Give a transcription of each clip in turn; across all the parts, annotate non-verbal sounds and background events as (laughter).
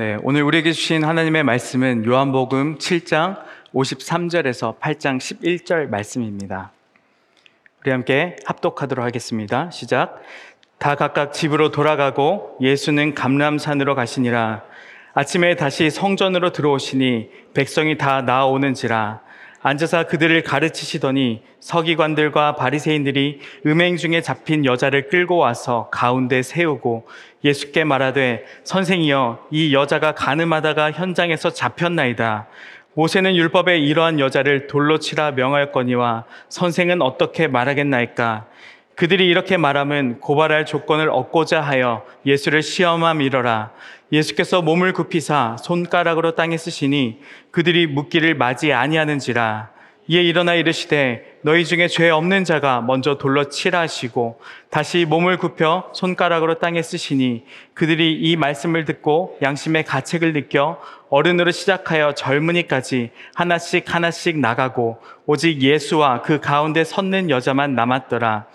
네, 오늘 우리에게 주신 하나님의 말씀은 요한복음 7장 53절에서 8장 11절 말씀입니다. 우리 함께 합독하도록 하겠습니다. 시작. 다 각각 집으로 돌아가고 예수는 감람산으로 가시니라. 아침에 다시 성전으로 들어오시니 백성이 다 나아오는지라. 앉아서 그들을 가르치시더니 서기관들과 바리새인들이 음행 중에 잡힌 여자를 끌고 와서 가운데 세우고 예수께 말하되 선생이여 이 여자가 가늠하다가 현장에서 잡혔나이다. 모세는 율법에 이러한 여자를 돌로 치라 명하였거니와 선생은 어떻게 말하겠나이까? 그들이 이렇게 말하면 고발할 조건을 얻고자 하여 예수를 시험함 이러라. 예수께서 몸을 굽히사 손가락으로 땅에 쓰시니 그들이 묻기를 맞이 아니하는지라. 이에 일어나 이르시되 너희 중에 죄 없는 자가 먼저 돌로 치라 하시고 다시 몸을 굽혀 손가락으로 땅에 쓰시니 그들이 이 말씀을 듣고 양심의 가책을 느껴 어른으로 시작하여 젊은이까지 하나씩 하나씩 나가고 오직 예수와 그 가운데 섰는 여자만 남았더라.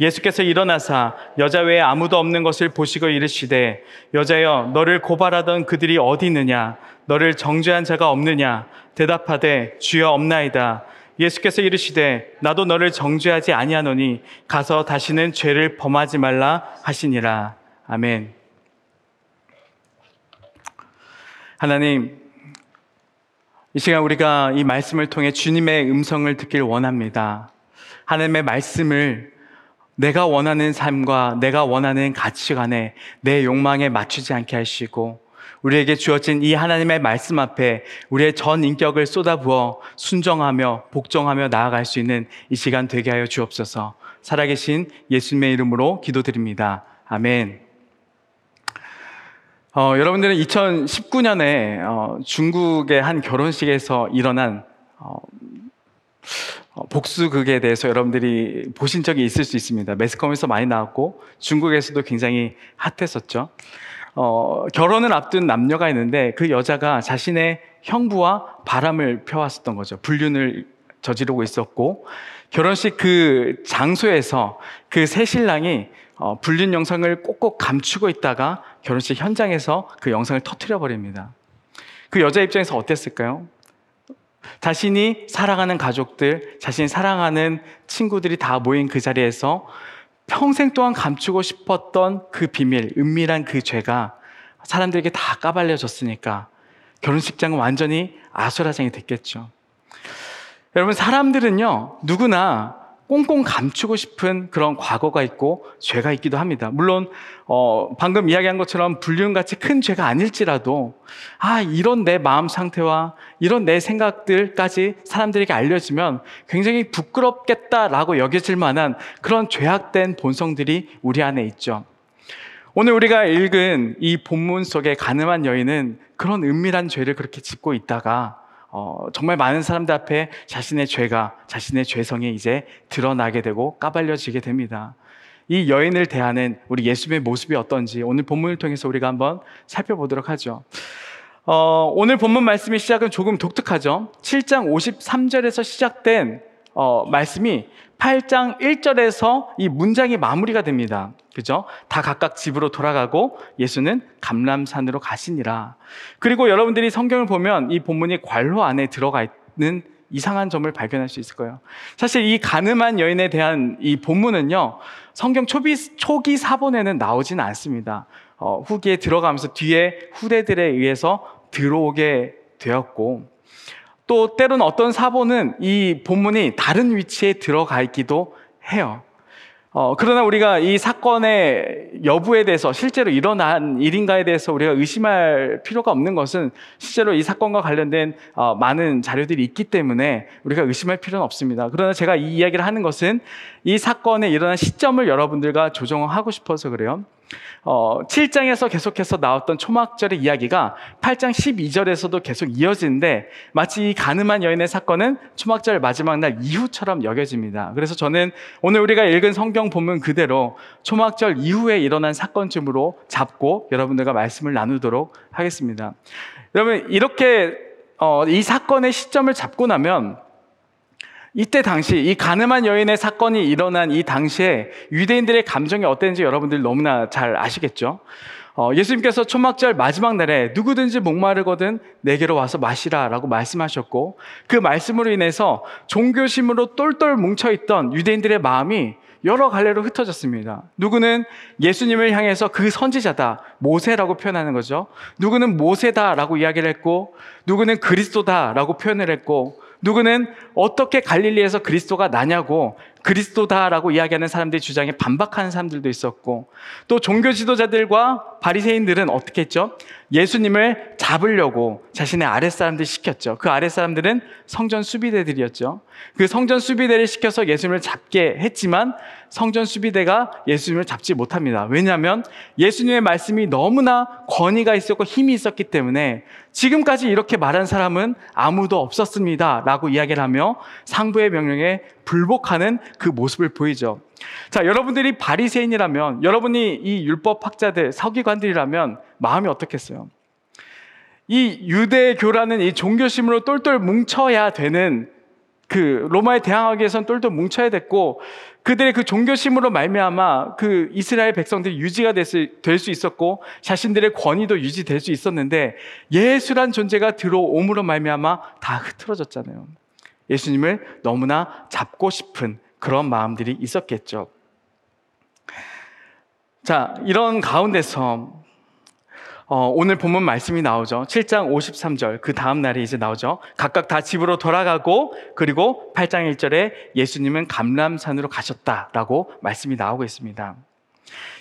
예수께서 일어나사 여자 외에 아무도 없는 것을 보시고 이르시되 여자여 너를 고발하던 그들이 어디 있느냐? 너를 정죄한 자가 없느냐? 대답하되 주여 없나이다 예수께서 이르시되 나도 너를 정죄하지 아니하노니 가서 다시는 죄를 범하지 말라 하시니라. 아멘. 하나님 이 시간 우리가 이 말씀을 통해 주님의 음성을 듣길 원합니다. 하나님의 말씀을 내가 원하는 삶과 내가 원하는 가치관에 내 욕망에 맞추지 않게 하시고 우리에게 주어진 이 하나님의 말씀 앞에 우리의 전 인격을 쏟아부어 순정하며 복종하며 나아갈 수 있는 이 시간 되게 하여 주옵소서. 살아계신 예수님의 이름으로 기도드립니다. 아멘. 어, 여러분들은 2019년에 어, 중국의 한 결혼식에서 일어난 어, 어, 복수극에 대해서 여러분들이 보신 적이 있을 수 있습니다. 매스컴에서 많이 나왔고 중국에서도 굉장히 핫했었죠. 어, 결혼을 앞둔 남녀가 있는데 그 여자가 자신의 형부와 바람을 펴왔었던 거죠. 불륜을 저지르고 있었고 결혼식 그 장소에서 그 새 신랑이 어, 불륜 영상을 꼭꼭 감추고 있다가 결혼식 현장에서 그 영상을 터트려 버립니다. 그 여자 입장에서 어땠을까요? 자신이 사랑하는 가족들, 자신이 사랑하는 친구들이 다 모인 그 자리에서 평생 동안 감추고 싶었던 그 비밀, 은밀한 그 죄가 사람들에게 다 까발려졌으니까 결혼식장은 완전히 아수라장이 됐겠죠. 여러분, 사람들은요, 누구나 꽁꽁 감추고 싶은 그런 과거가 있고 죄가 있기도 합니다. 물론 어, 방금 이야기한 것처럼 불륜같이 큰 죄가 아닐지라도 아 이런 내 마음 상태와 이런 내 생각들까지 사람들에게 알려지면 굉장히 부끄럽겠다라고 여겨질 만한 그런 죄악된 본성들이 우리 안에 있죠. 오늘 우리가 읽은 이 본문 속에 가늠한 여인은 그런 은밀한 죄를 그렇게 짓고 있다가 어, 정말 많은 사람들 앞에 자신의 죄가, 자신의 죄성이 이제 드러나게 되고 까발려지게 됩니다. 이 여인을 대하는 우리 예수님의 모습이 어떤지 오늘 본문을 통해서 우리가 한번 살펴보도록 하죠. 어, 오늘 본문 말씀의 시작은 조금 독특하죠. 7장 53절에서 시작된 어, 말씀이 8장 1절에서 이 문장이 마무리가 됩니다. 그죠? 다 각각 집으로 돌아가고 예수는 감람산으로 가시니라. 그리고 여러분들이 성경을 보면 이 본문이 관로 안에 들어가 있는 이상한 점을 발견할 수 있을 거예요. 사실 이 가늠한 여인에 대한 이 본문은요, 성경 초기, 초기 사본에는 나오지는 않습니다. 어, 후기에 들어가면서 뒤에 후대들에 의해서 들어오게 되었고, 또 때로는 어떤 사본은 이 본문이 다른 위치에 들어가 있기도 해요. 어, 그러나 우리가 이 사건의 여부에 대해서 실제로 일어난 일인가에 대해서 우리가 의심할 필요가 없는 것은 실제로 이 사건과 관련된 어, 많은 자료들이 있기 때문에 우리가 의심할 필요는 없습니다. 그러나 제가 이 이야기를 하는 것은 이 사건에 일어난 시점을 여러분들과 조정하고 싶어서 그래요. 어, 7장에서 계속해서 나왔던 초막절의 이야기가 8장 12절에서도 계속 이어지는데 마치 이 가늠한 여인의 사건은 초막절 마지막 날 이후처럼 여겨집니다. 그래서 저는 오늘 우리가 읽은 성경 본문 그대로 초막절 이후에 일어난 사건쯤으로 잡고 여러분들과 말씀을 나누도록 하겠습니다. 여러분 이렇게 어, 이 사건의 시점을 잡고 나면 이때 당시 이 가늠한 여인의 사건이 일어난 이 당시에 유대인들의 감정이 어땠는지 여러분들 너무나 잘 아시겠죠? 어, 예수님께서 초막절 마지막 날에 누구든지 목마르거든 내게로 와서 마시라 라고 말씀하셨고 그 말씀으로 인해서 종교심으로 똘똘 뭉쳐있던 유대인들의 마음이 여러 갈래로 흩어졌습니다. 누구는 예수님을 향해서 그 선지자다, 모세라고 표현하는 거죠. 누구는 모세다라고 이야기를 했고, 누구는 그리스도다라고 표현을 했고, 누구는 어떻게 갈릴리에서 그리스도가 나냐고 그리스도다라고 이야기하는 사람들의 주장에 반박하는 사람들도 있었고 또 종교 지도자들과 바리새인들은 어떻게 했죠? 예수님을 잡으려고 자신의 아랫사람들 시켰죠. 그 아랫사람들은 성전 수비대들이었죠. 그 성전 수비대를 시켜서 예수님을 잡게 했지만 성전 수비대가 예수님을 잡지 못합니다. 왜냐하면 예수님의 말씀이 너무나 권위가 있었고 힘이 있었기 때문에 지금까지 이렇게 말한 사람은 아무도 없었습니다. 라고 이야기를 하며 상부의 명령에 불복하는 그 모습을 보이죠. 자, 여러분들이 바리새인이라면 여러분이 이 율법 학자들, 서기관들이라면 마음이 어떻겠어요? 이 유대교라는 이 종교심으로 똘똘 뭉쳐야 되는 그 로마에 대항하기 위해서는 똘똘 뭉쳐야 됐고 그들의 그 종교심으로 말미암아 그 이스라엘 백성들이 유지가 될 수 있었고 자신들의 권위도 유지될 수 있었는데 예수란 존재가 들어옴으로 말미암아 다 흐트러졌잖아요. 예수님을 너무나 잡고 싶은 그런 마음들이 있었겠죠. 자, 이런 가운데서 어, 오늘 본문 말씀이 나오죠. 7장 53절, 그 다음 날이 이제 나오죠. 각각 다 집으로 돌아가고, 그리고 8장 1절에 예수님은 감람산으로 가셨다라고 말씀이 나오고 있습니다.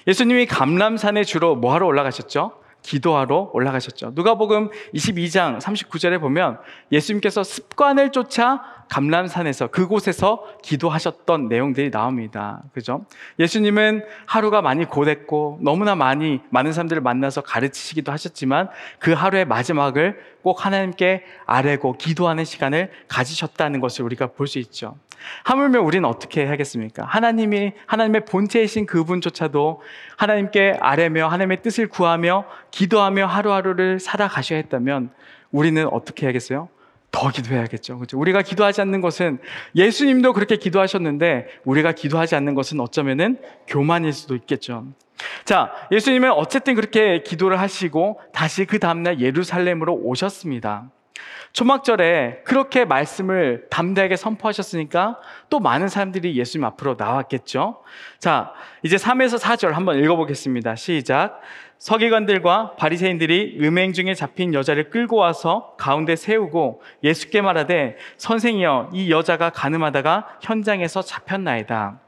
예수님이 감람산에 주로 뭐 하러 올라가셨죠? 기도하러 올라가셨죠. 누가복음 22장 39절에 보면 예수님께서 습관을 쫓아 감람산에서 그곳에서 기도하셨던 내용들이 나옵니다. 그죠? 예수님은 하루가 많이 고됐고 너무나 많이 많은 사람들을 만나서 가르치시기도 하셨지만 그 하루의 마지막을 꼭 하나님께 아뢰고 기도하는 시간을 가지셨다는 것을 우리가 볼 수 있죠. 하물며 우리는 어떻게 하겠습니까? 하나님이 하나님의 본체이신 그분조차도 하나님께 아뢰며 하나님의 뜻을 구하며 기도하며 하루하루를 살아가셔야 했다면 우리는 어떻게 해야겠어요? 더 기도해야겠죠. 그렇죠? 우리가 기도하지 않는 것은 예수님도 그렇게 기도하셨는데 우리가 기도하지 않는 것은 어쩌면은 교만일 수도 있겠죠. 자, 예수님은 어쨌든 그렇게 기도를 하시고 다시 그 다음날 예루살렘으로 오셨습니다. 초막절에 그렇게 말씀을 담대하게 선포하셨으니까 또 많은 사람들이 예수님 앞으로 나왔겠죠. 자, 이제 3에서 4절 한번 읽어보겠습니다. 시작. 서기관들과 바리새인들이 음행 중에 잡힌 여자를 끌고 와서 가운데 세우고 예수께 말하되 선생이여 이 여자가 가늠하다가 현장에서 잡혔나이다.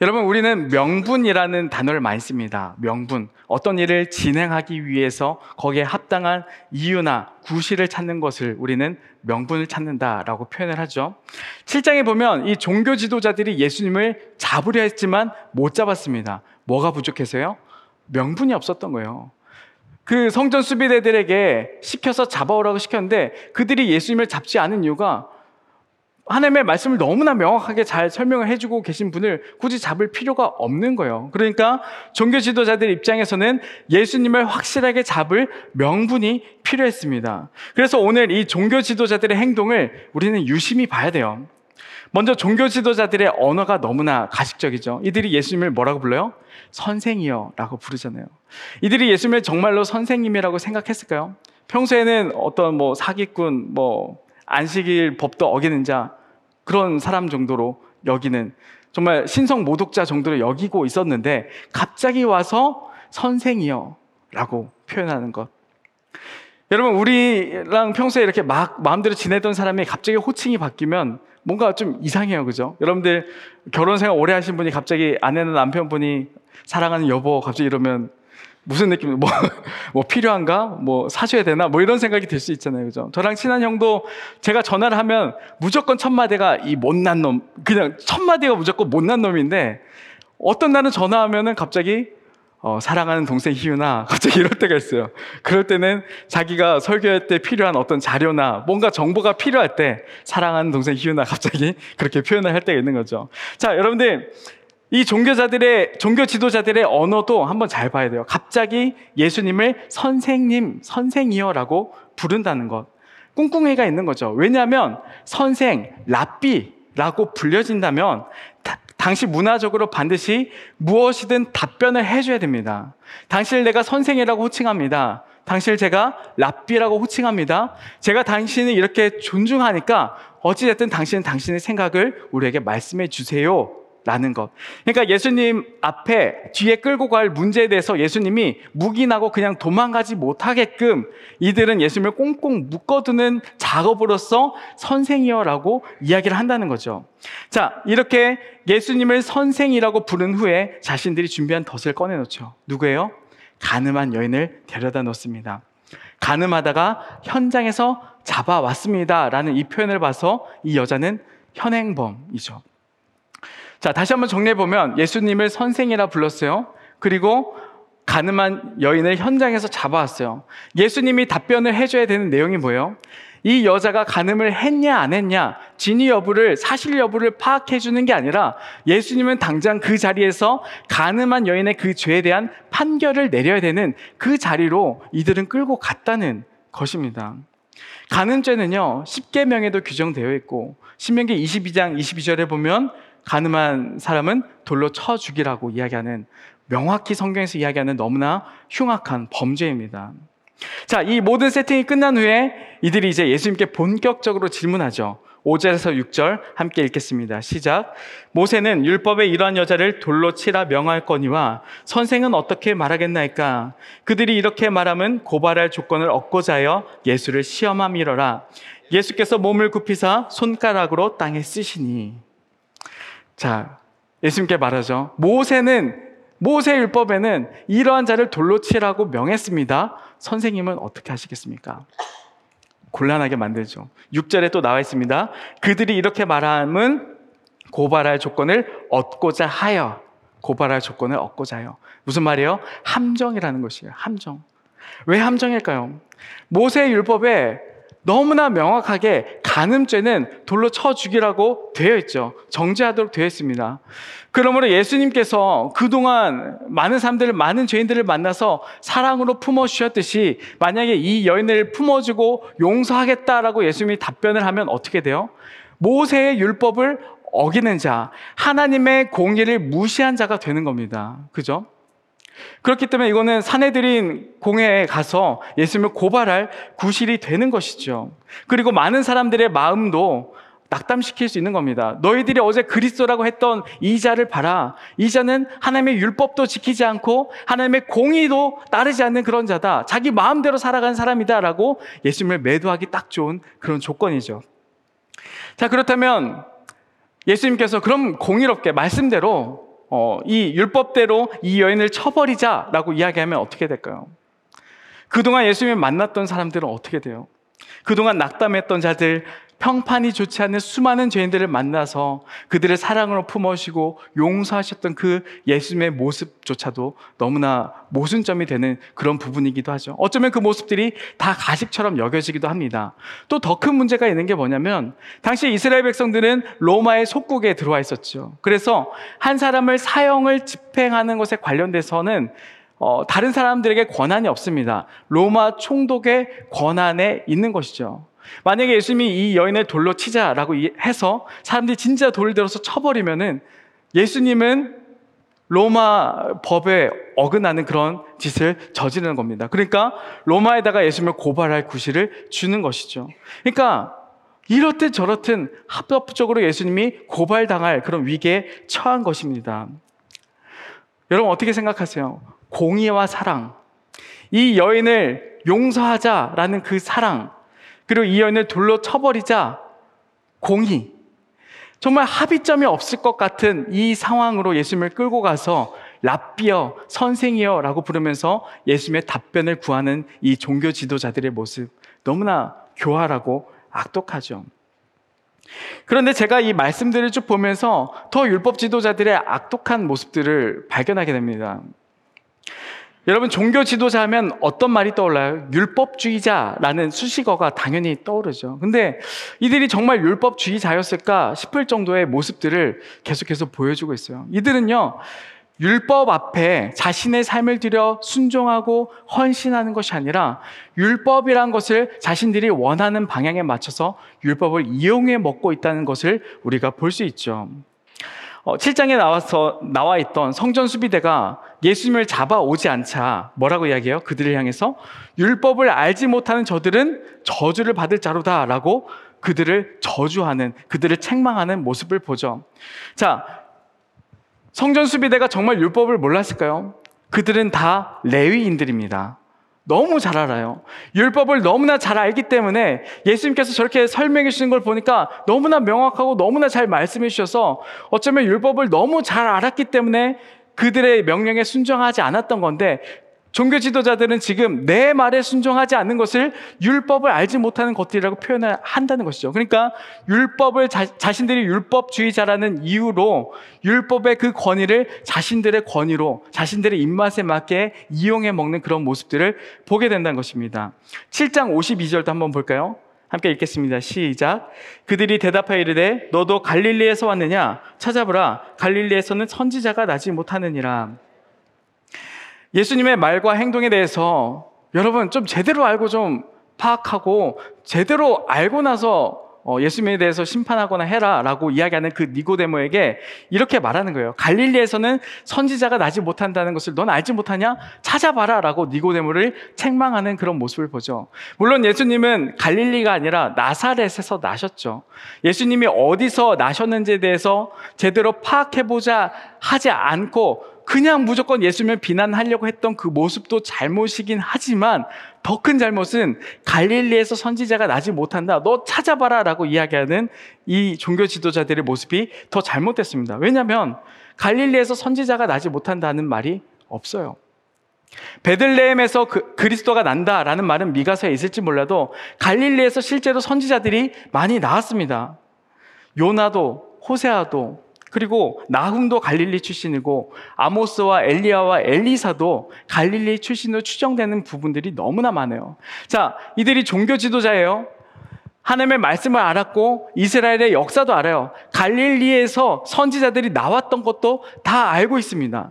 여러분 우리는 명분이라는 단어를 많이 씁니다. 명분. 어떤 일을 진행하기 위해서 거기에 합당한 이유나 구실을 찾는 것을 우리는 명분을 찾는다라고 표현을 하죠. 7장에 보면 이 종교 지도자들이 예수님을 잡으려 했지만 못 잡았습니다. 뭐가 부족해서요? 명분이 없었던 거예요. 그 성전 수비대들에게 시켜서 잡아오라고 시켰는데 그들이 예수님을 잡지 않은 이유가 하나님의 말씀을 너무나 명확하게 잘 설명을 해주고 계신 분을 굳이 잡을 필요가 없는 거예요. 그러니까 종교 지도자들 입장에서는 예수님을 확실하게 잡을 명분이 필요했습니다. 그래서 오늘 이 종교 지도자들의 행동을 우리는 유심히 봐야 돼요. 먼저 종교 지도자들의 언어가 너무나 가식적이죠. 이들이 예수님을 뭐라고 불러요? 선생이요 라고 부르잖아요. 이들이 예수님을 정말로 선생님이라고 생각했을까요? 평소에는 어떤 뭐 사기꾼, 뭐 안식일 법도 어기는 자 그런 사람 정도로 여기는 정말 신성 모독자 정도로 여기고 있었는데 갑자기 와서 선생이요 라고 표현하는 것. 여러분, 우리랑 평소에 이렇게 막 마음대로 지내던 사람이 갑자기 호칭이 바뀌면 뭔가 좀 이상해요. 그죠? 여러분들 결혼 생활 오래 하신 분이 갑자기 아내나 남편분이 사랑하는 여보 갑자기 이러면 무슨 느낌, 뭐, (laughs) 뭐 필요한가? 뭐 사줘야 되나? 뭐 이런 생각이 들 수 있잖아요. 그죠? 저랑 친한 형도 제가 전화를 하면 무조건 첫 마디가 이 못난 놈, 그냥 첫 마디가 무조건 못난 놈인데 어떤 날은 전화하면은 갑자기 어, 사랑하는 동생 희유나 (laughs) 갑자기 이럴 때가 있어요. 그럴 때는 자기가 설교할 때 필요한 어떤 자료나 뭔가 정보가 필요할 때 사랑하는 동생 희유나 갑자기 그렇게 표현을 할 때가 있는 거죠. 자, 여러분들 이 종교자들의 종교 지도자들의 언어도 한번 잘 봐야 돼요. 갑자기 예수님을 선생님, 선생이여라고 부른다는 것. 꿍꿍이가 있는 거죠. 왜냐하면 선생, 랍비라고 불려진다면 당시 문화적으로 반드시 무엇이든 답변을 해줘야 됩니다. 당신을 내가 선생이라고 호칭합니다. 당신을 제가 랍비라고 호칭합니다. 제가 당신을 이렇게 존중하니까 어찌됐든 당신은 당신의 생각을 우리에게 말씀해 주세요. 라는 것. 그러니까 예수님 앞에 뒤에 끌고 갈 문제에 대해서 예수님이 묵인하고 그냥 도망가지 못하게끔 이들은 예수님을 꽁꽁 묶어두는 작업으로서 선생이여라고 이야기를 한다는 거죠. 자, 이렇게 예수님을 선생이라고 부른 후에 자신들이 준비한 덫을 꺼내놓죠. 누구예요? 가늠한 여인을 데려다 놓습니다. 가늠하다가 현장에서 잡아왔습니다. 라는 이 표현을 봐서 이 여자는 현행범이죠. 자, 다시 한번 정리해 보면 예수님을 선생이라 불렀어요. 그리고 가늠한 여인을 현장에서 잡아왔어요. 예수님이 답변을 해줘야 되는 내용이 뭐예요? 이 여자가 가늠을 했냐 안 했냐 진위 여부를 사실 여부를 파악해 주는 게 아니라 예수님은 당장 그 자리에서 가늠한 여인의 그 죄에 대한 판결을 내려야 되는 그 자리로 이들은 끌고 갔다는 것입니다. 가늠죄는요. 10계명에도 규정되어 있고 신명기 22장 22절에 보면 가늠한 사람은 돌로 쳐 죽이라고 이야기하는 명확히 성경에서 이야기하는 너무나 흉악한 범죄입니다. 자, 이 모든 세팅이 끝난 후에 이들이 이제 예수님께 본격적으로 질문하죠. 5절에서 6절 함께 읽겠습니다. 시작. 모세는 율법에 이러한 여자를 돌로 치라 명할 거니와 선생은 어떻게 말하겠나이까? 그들이 이렇게 말하면 고발할 조건을 얻고자 하여 예수를 시험함이러라. 예수께서 몸을 굽히사 손가락으로 땅에 쓰시니. 자, 예수님께 말하죠. 모세는 모세 율법에는 이러한 자를 돌로 치라고 명했습니다. 선생님은 어떻게 하시겠습니까? 곤란하게 만들죠. 6절에 또 나와 있습니다. 그들이 이렇게 말함은 고발할 조건을 얻고자 하여 고발할 조건을 얻고자 하여 무슨 말이에요? 함정이라는 것이에요. 함정. 왜 함정일까요? 모세 율법에 너무나 명확하게 간음죄는 돌로 쳐 죽이라고 되어 있죠. 정죄하도록 되어 있습니다. 그러므로 예수님께서 그동안 많은 사람들을, 많은 죄인들을 만나서 사랑으로 품어주셨듯이 만약에 이 여인을 품어주고 용서하겠다라고 예수님이 답변을 하면 어떻게 돼요? 모세의 율법을 어기는 자, 하나님의 공의를 무시한 자가 되는 겁니다. 그죠? 그렇기 때문에 이거는 사내들인 공회에 가서 예수님을 고발할 구실이 되는 것이죠. 그리고 많은 사람들의 마음도 낙담시킬 수 있는 겁니다. 너희들이 어제 그리스도라고 했던 이 자를 봐라. 이 자는 하나님의 율법도 지키지 않고 하나님의 공의도 따르지 않는 그런 자다. 자기 마음대로 살아간 사람이다라고 예수님을 매도하기 딱 좋은 그런 조건이죠. 자, 그렇다면 예수님께서 그럼 공의롭게 말씀대로 어, 이 율법대로 이 여인을 쳐버리자라고 이야기하면 어떻게 될까요? 그동안 예수님을 만났던 사람들은 어떻게 돼요? 그동안 낙담했던 자들, 평판이 좋지 않은 수많은 죄인들을 만나서 그들을 사랑으로 품으시고 용서하셨던 그 예수님의 모습조차도 너무나 모순점이 되는 그런 부분이기도 하죠. 어쩌면 그 모습들이 다 가식처럼 여겨지기도 합니다. 또 더 큰 문제가 있는 게 뭐냐면 당시 이스라엘 백성들은 로마의 속국에 들어와 있었죠. 그래서 한 사람을 사형을 집행하는 것에 관련돼서는 어, 다른 사람들에게 권한이 없습니다. 로마 총독의 권한에 있는 것이죠. 만약에 예수님이 이 여인을 돌로 치자라고 해서 사람들이 진짜 돌을 들어서 쳐버리면은 예수님은 로마 법에 어긋나는 그런 짓을 저지르는 겁니다. 그러니까 로마에다가 예수님을 고발할 구실을 주는 것이죠. 그러니까 이렇듯 저렇듯 합법적으로 예수님이 고발당할 그런 위기에 처한 것입니다. 여러분 어떻게 생각하세요? 공의와 사랑. 이 여인을 용서하자라는 그 사랑. 그리고 이 여인을 돌로 쳐버리자 공의. 정말 합의점이 없을 것 같은 이 상황으로 예수님을 끌고 가서 랍비어, 선생이여 라고 부르면서 예수님의 답변을 구하는 이 종교 지도자들의 모습 너무나 교활하고 악독하죠. 그런데 제가 이 말씀들을 쭉 보면서 더 율법 지도자들의 악독한 모습들을 발견하게 됩니다. 여러분 종교 지도자 하면 어떤 말이 떠올라요? 율법주의자라는 수식어가 당연히 떠오르죠. 근데 이들이 정말 율법주의자였을까 싶을 정도의 모습들을 계속해서 보여주고 있어요. 이들은요. 율법 앞에 자신의 삶을 들여 순종하고 헌신하는 것이 아니라 율법이란 것을 자신들이 원하는 방향에 맞춰서 율법을 이용해 먹고 있다는 것을 우리가 볼 수 있죠. 7장에 나와서 나와 있던 성전 수비대가 예수님을 잡아오지 않자 뭐라고 이야기해요? 그들을 향해서 율법을 알지 못하는 저들은 저주를 받을 자로다라고 그들을 저주하는 그들을 책망하는 모습을 보죠. 자, 성전 수비대가 정말 율법을 몰랐을까요? 그들은 다 레위인들입니다. 너무 잘 알아요. 율법을 너무나 잘 알기 때문에 예수님께서 저렇게 설명해 주시는 걸 보니까 너무나 명확하고 너무나 잘 말씀해 주셔서 어쩌면 율법을 너무 잘 알았기 때문에 그들의 명령에 순종하지 않았던 건데 종교 지도자들은 지금 내 말에 순종하지 않는 것을 율법을 알지 못하는 것들이라고 표현을 한다는 것이죠. 그러니까 율법을 자, 자신들이 율법주의자라는 이유로 율법의 그 권위를 자신들의 권위로 자신들의 입맛에 맞게 이용해 먹는 그런 모습들을 보게 된다는 것입니다. 7장 52절도 한번 볼까요? 함께 읽겠습니다. 시작. 그들이 대답하여 이르되 너도 갈릴리에서 왔느냐? 찾아보라. 갈릴리에서는 선지자가 나지 못하느니라. 예수님의 말과 행동에 대해서 여러분 좀 제대로 알고 좀 파악하고 제대로 알고 나서 어, 예수님에 대해서 심판하거나 해라라고 이야기하는 그 니고데모에게 이렇게 말하는 거예요. 갈릴리에서는 선지자가 나지 못한다는 것을 넌 알지 못하냐? 찾아봐라라고 니고데모를 책망하는 그런 모습을 보죠. 물론 예수님은 갈릴리가 아니라 나사렛에서 나셨죠. 예수님이 어디서 나셨는지에 대해서 제대로 파악해 보자 하지 않고 그냥 무조건 예수님을 비난하려고 했던 그 모습도 잘못이긴 하지만 더 큰 잘못은 갈릴리에서 선지자가 나지 못한다. 너 찾아봐라 라고 이야기하는 이 종교 지도자들의 모습이 더 잘못됐습니다. 왜냐하면 갈릴리에서 선지자가 나지 못한다는 말이 없어요. 베들레헴에서 그, 그리스도가 난다라는 말은 미가서에 있을지 몰라도 갈릴리에서 실제로 선지자들이 많이 나왔습니다. 요나도 호세아도 그리고 나훔도 갈릴리 출신이고 아모스와 엘리야와 엘리사도 갈릴리 출신으로 추정되는 부분들이 너무나 많아요. 자, 이들이 종교 지도자예요. 하나님의 말씀을 알았고 이스라엘의 역사도 알아요. 갈릴리에서 선지자들이 나왔던 것도 다 알고 있습니다.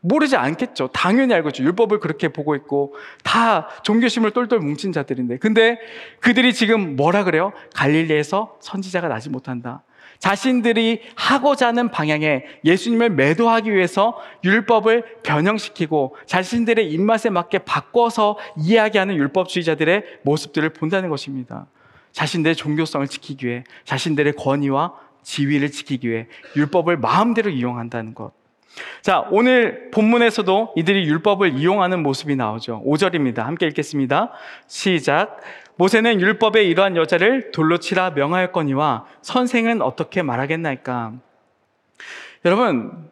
모르지 않겠죠. 당연히 알고 있죠. 율법을 그렇게 보고 있고 다 종교심을 똘똘 뭉친 자들인데. 근데 그들이 지금 뭐라 그래요? 갈릴리에서 선지자가 나지 못한다. 자신들이 하고자 하는 방향에 예수님을 매도하기 위해서 율법을 변형시키고 자신들의 입맛에 맞게 바꿔서 이야기하는 율법주의자들의 모습들을 본다는 것입니다. 자신들의 종교성을 지키기 위해 자신들의 권위와 지위를 지키기 위해 율법을 마음대로 이용한다는 것. 자, 오늘 본문에서도 이들이 율법을 이용하는 모습이 나오죠. 5절입니다. 함께 읽겠습니다. 시작. 모세는 율법에 이러한 여자를 돌로 치라 명하였거니와 선생은 어떻게 말하겠나이까? 여러분,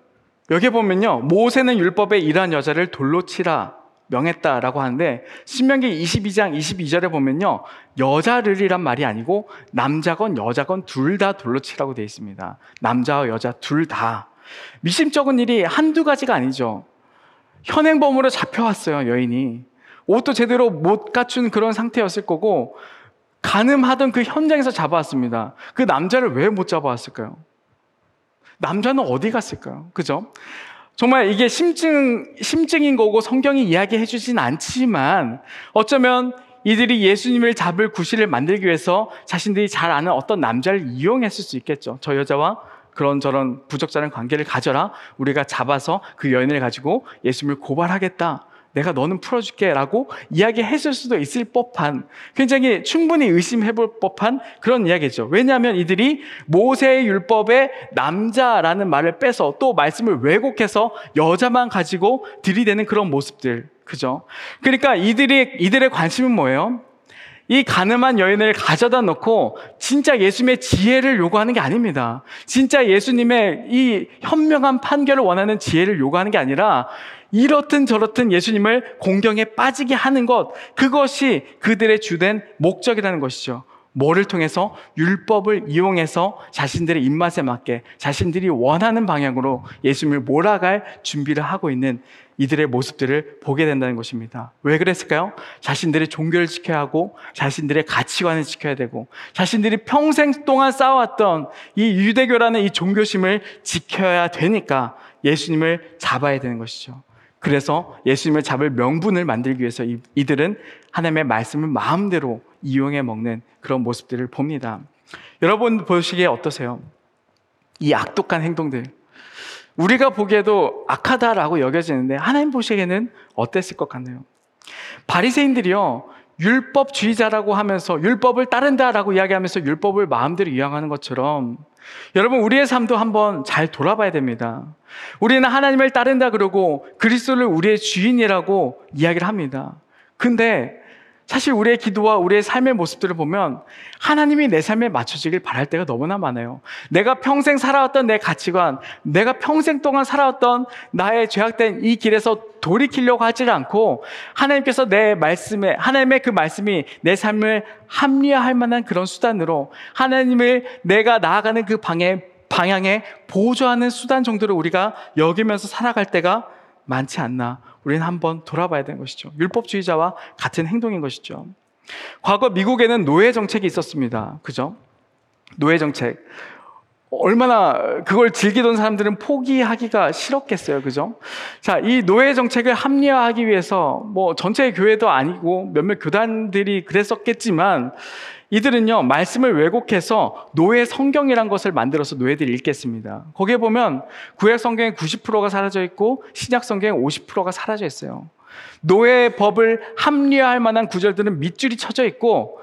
여기 보면요. 모세는 율법에 이러한 여자를 돌로 치라 명했다라고 하는데 신명기 22장 22절에 보면요. 여자를이란 말이 아니고 남자건 여자건 둘 다 돌로 치라고 되어 있습니다. 남자와 여자 둘 다. 미심쩍은 일이 한두 가지가 아니죠. 현행범으로 잡혀왔어요, 여인이. 옷도 제대로 못 갖춘 그런 상태였을 거고, 가늠하던 그 현장에서 잡아왔습니다. 그 남자를 왜 못 잡아왔을까요? 남자는 어디 갔을까요? 그죠? 정말 이게 심증, 심증인 거고 성경이 이야기해 주진 않지만 어쩌면 이들이 예수님을 잡을 구실을 만들기 위해서 자신들이 잘 아는 어떤 남자를 이용했을 수 있겠죠. 저 여자와 그런저런 부적절한 관계를 가져라. 우리가 잡아서 그 여인을 가지고 예수님을 고발하겠다. 내가 너는 풀어줄게 라고 이야기했을 수도 있을 법한 굉장히 충분히 의심해 볼 법한 그런 이야기죠. 왜냐하면 이들이 모세의 율법에 남자라는 말을 빼서 또 말씀을 왜곡해서 여자만 가지고 들이대는 그런 모습들. 그죠? 그러니까 이들이, 이들의 관심은 뭐예요? 이 가늠한 여인을 가져다 놓고 진짜 예수님의 지혜를 요구하는 게 아닙니다. 진짜 예수님의 이 현명한 판결을 원하는 지혜를 요구하는 게 아니라 이렇든 저렇든 예수님을 공경에 빠지게 하는 것, 그것이 그들의 주된 목적이라는 것이죠. 뭐를 통해서 율법을 이용해서 자신들의 입맛에 맞게 자신들이 원하는 방향으로 예수님을 몰아갈 준비를 하고 있는 이들의 모습들을 보게 된다는 것입니다. 왜 그랬을까요? 자신들의 종교를 지켜야 하고 자신들의 가치관을 지켜야 되고 자신들이 평생 동안 쌓아왔던 이 유대교라는 이 종교심을 지켜야 되니까 예수님을 잡아야 되는 것이죠. 그래서 예수님을 잡을 명분을 만들기 위해서 이들은 하나님의 말씀을 마음대로 이용해 먹는 그런 모습들을 봅니다. 여러분 보시기에 어떠세요? 이 악독한 행동들. 우리가 보기에도 악하다라고 여겨지는데 하나님 보시기에는 어땠을 것 같나요? 바리새인들이요 율법주의자라고 하면서 율법을 따른다라고 이야기하면서 율법을 마음대로 이용하는 것처럼 여러분 우리의 삶도 한번 잘 돌아봐야 됩니다. 우리는 하나님을 따른다 그러고 그리스도를 우리의 주인이라고 이야기를 합니다. 근데 사실 우리의 기도와 우리의 삶의 모습들을 보면 하나님이 내 삶에 맞춰지길 바랄 때가 너무나 많아요. 내가 평생 살아왔던 내 가치관, 내가 평생 동안 살아왔던 나의 죄악된 이 길에서 돌이키려고 하지 않고 하나님께서 내 말씀에, 하나님의 그 말씀이 내 삶을 합리화할 만한 그런 수단으로 하나님을 내가 나아가는 그 방에, 방향에 보조하는 수단 정도로 우리가 여기면서 살아갈 때가 많지 않나 우리는 한번 돌아봐야 되는 것이죠. 율법주의자와 같은 행동인 것이죠. 과거 미국에는 노예 정책이 있었습니다. 그죠? 노예 정책. 얼마나 그걸 즐기던 사람들은 포기하기가 싫었겠어요. 그죠? 자, 이 노예 정책을 합리화하기 위해서 뭐 전체 교회도 아니고 몇몇 교단들이 그랬었겠지만 이들은요, 말씀을 왜곡해서 노예 성경이란 것을 만들어서 노예들이 읽겠습니다. 거기에 보면 구약 성경의 90%가 사라져 있고 신약 성경의 50%가 사라져 있어요. 노예 법을 합리화할 만한 구절들은 밑줄이 쳐져 있고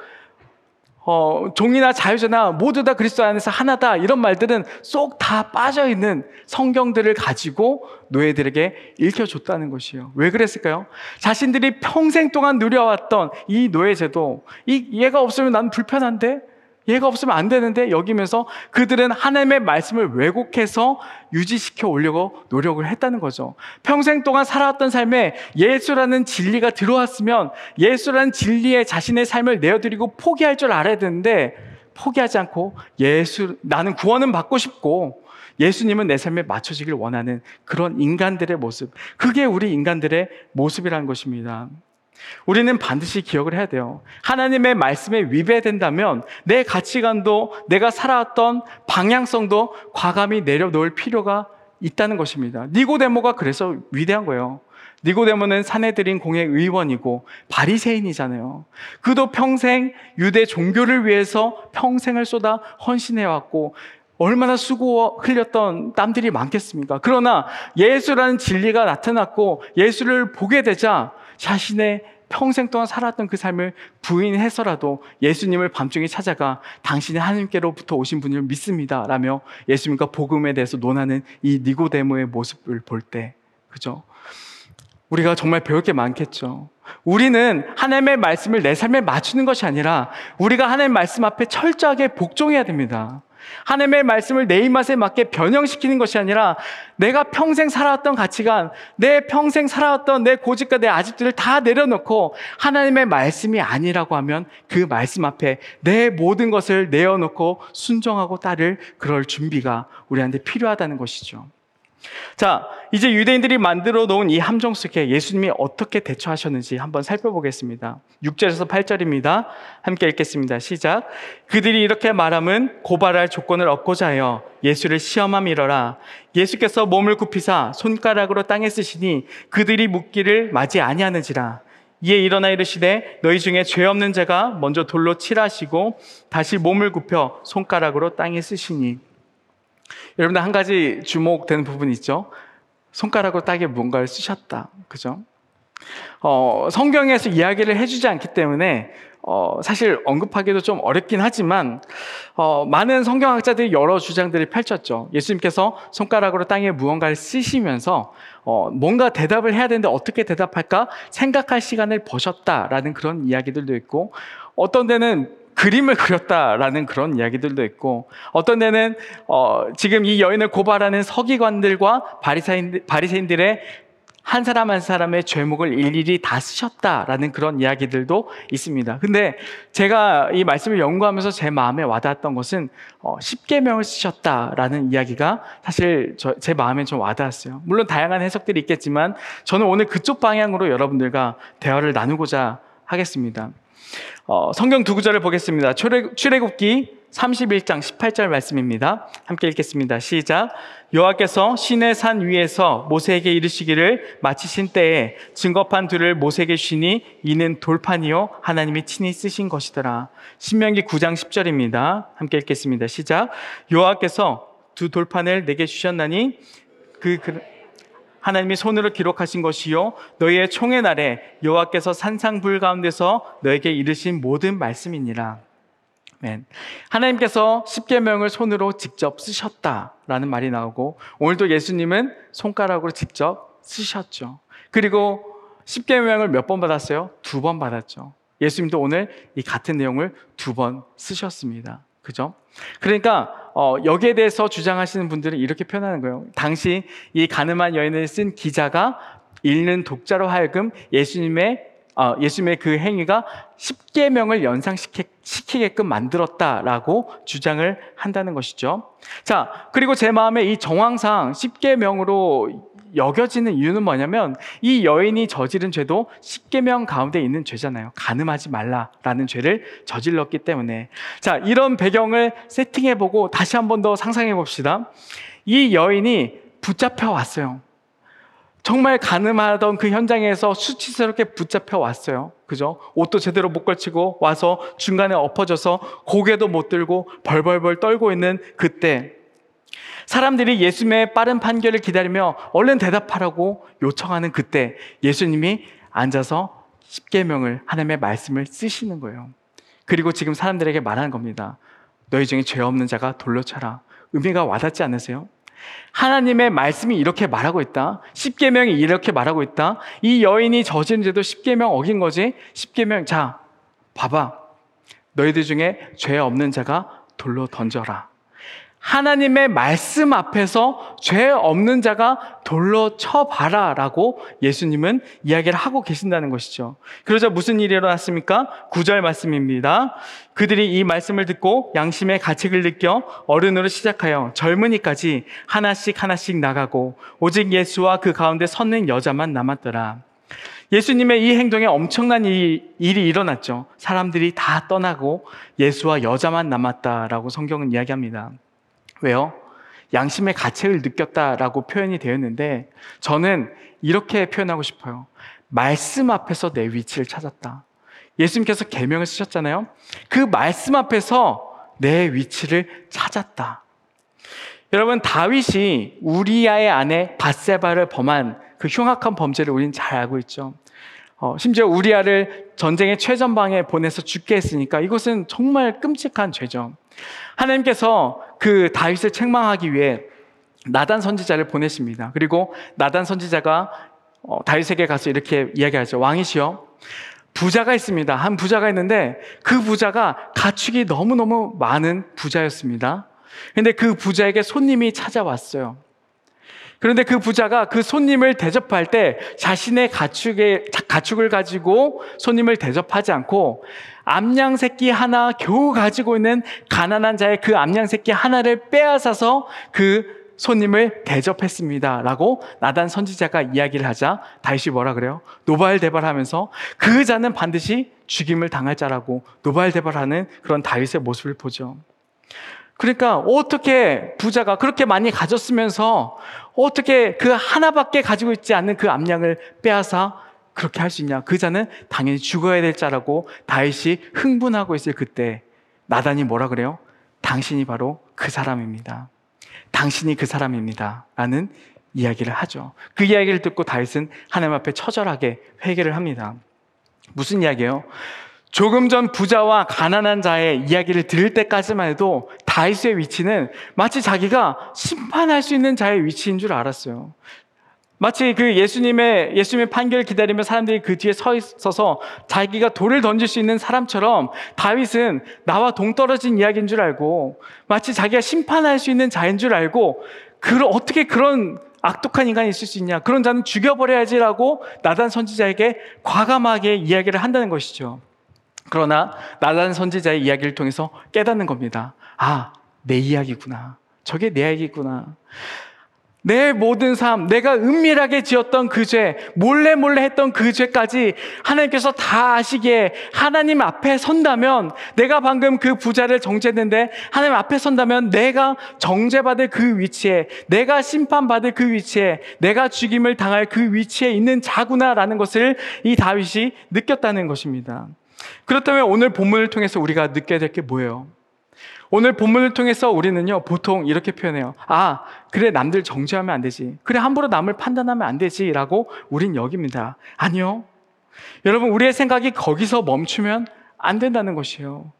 어, 종이나 자유자나 모두 다 그리스도 안에서 하나다 이런 말들은 쏙 다 빠져 있는 성경들을 가지고 노예들에게 읽혀줬다는 것이에요. 왜 그랬을까요? 자신들이 평생 동안 누려왔던 이 노예제도 이 얘가 없으면 난 불편한데 얘가 없으면 안 되는데 여기면서 그들은 하나님의 말씀을 왜곡해서 유지시켜 오려고 노력을 했다는 거죠. 평생 동안 살아왔던 삶에 예수라는 진리가 들어왔으면 예수라는 진리에 자신의 삶을 내어드리고 포기할 줄 알아야 되는데 포기하지 않고 예수, 나는 구원은 받고 싶고 예수님은 내 삶에 맞춰지길 원하는 그런 인간들의 모습. 그게 우리 인간들의 모습이라는 것입니다. 우리는 반드시 기억을 해야 돼요. 하나님의 말씀에 위배된다면 내 가치관도 내가 살아왔던 방향성도 과감히 내려놓을 필요가 있다는 것입니다. 니고데모가 그래서 위대한 거예요. 니고데모는 사내들인 공의 의원이고 바리새인이잖아요. 그도 평생 유대 종교를 위해서 평생을 쏟아 헌신해 왔고 얼마나 수고 흘렸던 땀들이 많겠습니까? 그러나 예수라는 진리가 나타났고 예수를 보게 되자 자신의 평생 동안 살았던 그 삶을 부인해서라도 예수님을 밤중에 찾아가 당신이 하나님께로부터 오신 분을 믿습니다. 라며 예수님과 복음에 대해서 논하는 이 니고데모의 모습을 볼 때, 그죠? 우리가 정말 배울 게 많겠죠. 우리는 하나님의 말씀을 내 삶에 맞추는 것이 아니라 우리가 하나님의 말씀 앞에 철저하게 복종해야 됩니다. 하나님의 말씀을 내 입맛에 맞게 변형시키는 것이 아니라 내가 평생 살아왔던 가치관, 내 평생 살아왔던 내 고집과 내 아집들을 다 내려놓고 하나님의 말씀이 아니라고 하면 그 말씀 앞에 내 모든 것을 내어놓고 순종하고 따를 그럴 준비가 우리한테 필요하다는 것이죠. 자, 이제 유대인들이 만들어 놓은 이 함정 속에 예수님이 어떻게 대처하셨는지 한번 살펴보겠습니다. 6절에서 8절입니다. 함께 읽겠습니다. 시작. 그들이 이렇게 말함은 고발할 조건을 얻고자 하여 예수를 시험함이러라. 예수께서 몸을 굽히사 손가락으로 땅에 쓰시니 그들이 묻기를 맞이 아니하는지라. 이에 일어나 이르시되 너희 중에 죄 없는 자가 먼저 돌로 칠하시고 다시 몸을 굽혀 손가락으로 땅에 쓰시니 여러분들 한 가지 주목되는 부분이 있죠. 손가락으로 딱에 뭔가를 쓰셨다. 그죠? 어, 성경에서 이야기를 해주지 않기 때문에 어, 사실 언급하기도 좀 어렵긴 하지만 어, 많은 성경학자들이 여러 주장들을 펼쳤죠. 예수님께서 손가락으로 땅에 무언가를 쓰시면서 어, 뭔가 대답을 해야 되는데 어떻게 대답할까 생각할 시간을 버셨다라는 그런 이야기들도 있고 어떤 데는 그림을 그렸다라는 그런 이야기들도 있고 어떤 데는 어, 지금 이 여인을 고발하는 서기관들과 바리사인, 바리새인들의 한 사람 한 사람의 죄목을 일일이 다 쓰셨다라는 그런 이야기들도 있습니다. 근데 제가 이 말씀을 연구하면서 제 마음에 와닿았던 것은 어, 10계명을 쓰셨다라는 이야기가 사실 저, 제 마음에 좀 와닿았어요. 물론 다양한 해석들이 있겠지만 저는 오늘 그쪽 방향으로 여러분들과 대화를 나누고자 하겠습니다. 어, 성경 두 구절을 보겠습니다. 출애, 출애굽기 31장 18절 말씀입니다. 함께 읽겠습니다. 시작. 여호와께서 신의 산 위에서 모세에게 이르시기를 마치신 때에 증거판 둘을 모세에게 주시니 이는 돌판이요 하나님이 친히 쓰신 것이더라. 신명기 9장 10절입니다. 함께 읽겠습니다. 시작. 여호와께서 두 돌판을 내게 주셨나니 그, 그 하나님이 손으로 기록하신 것이요 너희의 총의 날에 여호와께서 산상불 가운데서 너에게 이르신 모든 말씀이니라. 하나님께서 십계명을 손으로 직접 쓰셨다라는 말이 나오고 오늘도 예수님은 손가락으로 직접 쓰셨죠. 그리고 십계명을 몇 번 받았어요? 두 번 받았죠. 예수님도 오늘 이 같은 내용을 두 번 쓰셨습니다. 그죠? 그러니까 어, 여기에 대해서 주장하시는 분들은 이렇게 표현하는 거예요. 당시 이 가늠한 여인을 쓴 기자가 읽는 독자로 하여금 예수님의 어, 예수님의 그 행위가 십계명을 연상시키게끔 만들었다라고 주장을 한다는 것이죠. 자, 그리고 제 마음에 이 정황상 십계명으로 여겨지는 이유는 뭐냐면 이 여인이 저지른 죄도 십계명 가운데 있는 죄잖아요. 가늠하지 말라라는 죄를 저질렀기 때문에 자 이런 배경을 세팅해 보고 다시 한 번 더 상상해 봅시다. 이 여인이 붙잡혀 왔어요. 정말 가늠하던 그 현장에서 수치스럽게 붙잡혀 왔어요. 그죠? 옷도 제대로 못 걸치고 와서 중간에 엎어져서 고개도 못 들고 벌벌벌 떨고 있는 그때 사람들이 예수님의 빠른 판결을 기다리며 얼른 대답하라고 요청하는 그때 예수님이 앉아서 십계명을 하나님의 말씀을 쓰시는 거예요. 그리고 지금 사람들에게 말하는 겁니다. 너희 중에 죄 없는 자가 돌로 차라. 의미가 와닿지 않으세요? 하나님의 말씀이 이렇게 말하고 있다. 십계명이 이렇게 말하고 있다. 이 여인이 저지른 죄도 십계명 어긴 거지. 십계명 자 봐봐. 너희들 중에 죄 없는 자가 돌로 던져라. 하나님의 말씀 앞에서 죄 없는 자가 돌로 쳐봐라 라고 예수님은 이야기를 하고 계신다는 것이죠. 그러자 무슨 일이 일어났습니까? 구절 말씀입니다. 그들이 이 말씀을 듣고 양심의 가책을 느껴 어른으로 시작하여 젊은이까지 하나씩 하나씩 나가고 오직 예수와 그 가운데 섰는 여자만 남았더라. 예수님의 이 행동에 엄청난 일이 일어났죠. 사람들이 다 떠나고 예수와 여자만 남았다라고 성경은 이야기합니다. 왜요? 양심의 가책을 느꼈다라고 표현이 되었는데 저는 이렇게 표현하고 싶어요. 말씀 앞에서 내 위치를 찾았다. 예수님께서 계명을 쓰셨잖아요. 그 말씀 앞에서 내 위치를 찾았다. 여러분 다윗이 우리아의 아내 바세바를 범한 그 흉악한 범죄를 우리는 잘 알고 있죠. 어, 심지어 우리아를 전쟁의 최전방에 보내서 죽게 했으니까 이것은 정말 끔찍한 죄죠. 하나님께서 그 다윗을 책망하기 위해 나단 선지자를 보내십니다. 그리고 나단 선지자가 어, 다윗에게 가서 이렇게 이야기하죠. 왕이시여, 부자가 있습니다. 한 부자가 있는데 그 부자가 가축이 너무너무 많은 부자였습니다. 근데 그 부자에게 손님이 찾아왔어요. 그런데 그 부자가 그 손님을 대접할 때 자신의 가축의, 가축을 가지고 손님을 대접하지 않고 암양 새끼 하나 겨우 가지고 있는 가난한 자의 그 암양 새끼 하나를 빼앗아서 그 손님을 대접했습니다. 라고 나단 선지자가 이야기를 하자 다윗이 뭐라 그래요? 노발대발하면서 그 자는 반드시 죽임을 당할 자라고 노발대발하는 그런 다윗의 모습을 보죠. 그러니까 어떻게 부자가 그렇게 많이 가졌으면서 어떻게 그 하나밖에 가지고 있지 않는 그 암양을 빼앗아 그렇게 할 수 있냐? 그 자는 당연히 죽어야 될 자라고 다윗이 흥분하고 있을 그때 나단이 뭐라 그래요? 당신이 바로 그 사람입니다. 당신이 그 사람입니다. 라는 이야기를 하죠. 그 이야기를 듣고 다윗은 하나님 앞에 처절하게 회개를 합니다. 무슨 이야기예요? 조금 전 부자와 가난한 자의 이야기를 들을 때까지만 해도 다윗의 위치는 마치 자기가 심판할 수 있는 자의 위치인 줄 알았어요. 마치 그 예수님의 예수님의 판결을 기다리며 사람들이 그 뒤에 서 있어서 자기가 돌을 던질 수 있는 사람처럼 다윗은 나와 동떨어진 이야기인 줄 알고 마치 자기가 심판할 수 있는 자인 줄 알고 그 어떻게 그런 악독한 인간이 있을 수 있냐? 그런 자는 죽여버려야지라고 나단 선지자에게 과감하게 이야기를 한다는 것이죠. 그러나 나단 선지자의 이야기를 통해서 깨닫는 겁니다. 아, 내 이야기구나. 저게 내 이야기구나. 내 모든 삶, 내가 은밀하게 지었던 그 죄, 몰래 몰래 했던 그 죄까지 하나님께서 다 아시기에 하나님 앞에 선다면 내가 방금 그 부자를 정죄했는데 하나님 앞에 선다면 내가 정죄받을 그 위치에 내가 심판받을 그 위치에 내가 죽임을 당할 그 위치에 있는 자구나라는 것을 이 다윗이 느꼈다는 것입니다. 그렇다면 오늘 본문을 통해서 우리가 느껴야 될 게 뭐예요? 오늘 본문을 통해서 우리는요, 보통 이렇게 표현해요. 아, 그래, 남들 정죄하면 안 되지. 그래, 함부로 남을 판단하면 안 되지. 라고 우린 여깁니다. 아니요. 여러분, 우리의 생각이 거기서 멈추면 안 된다는 것이에요.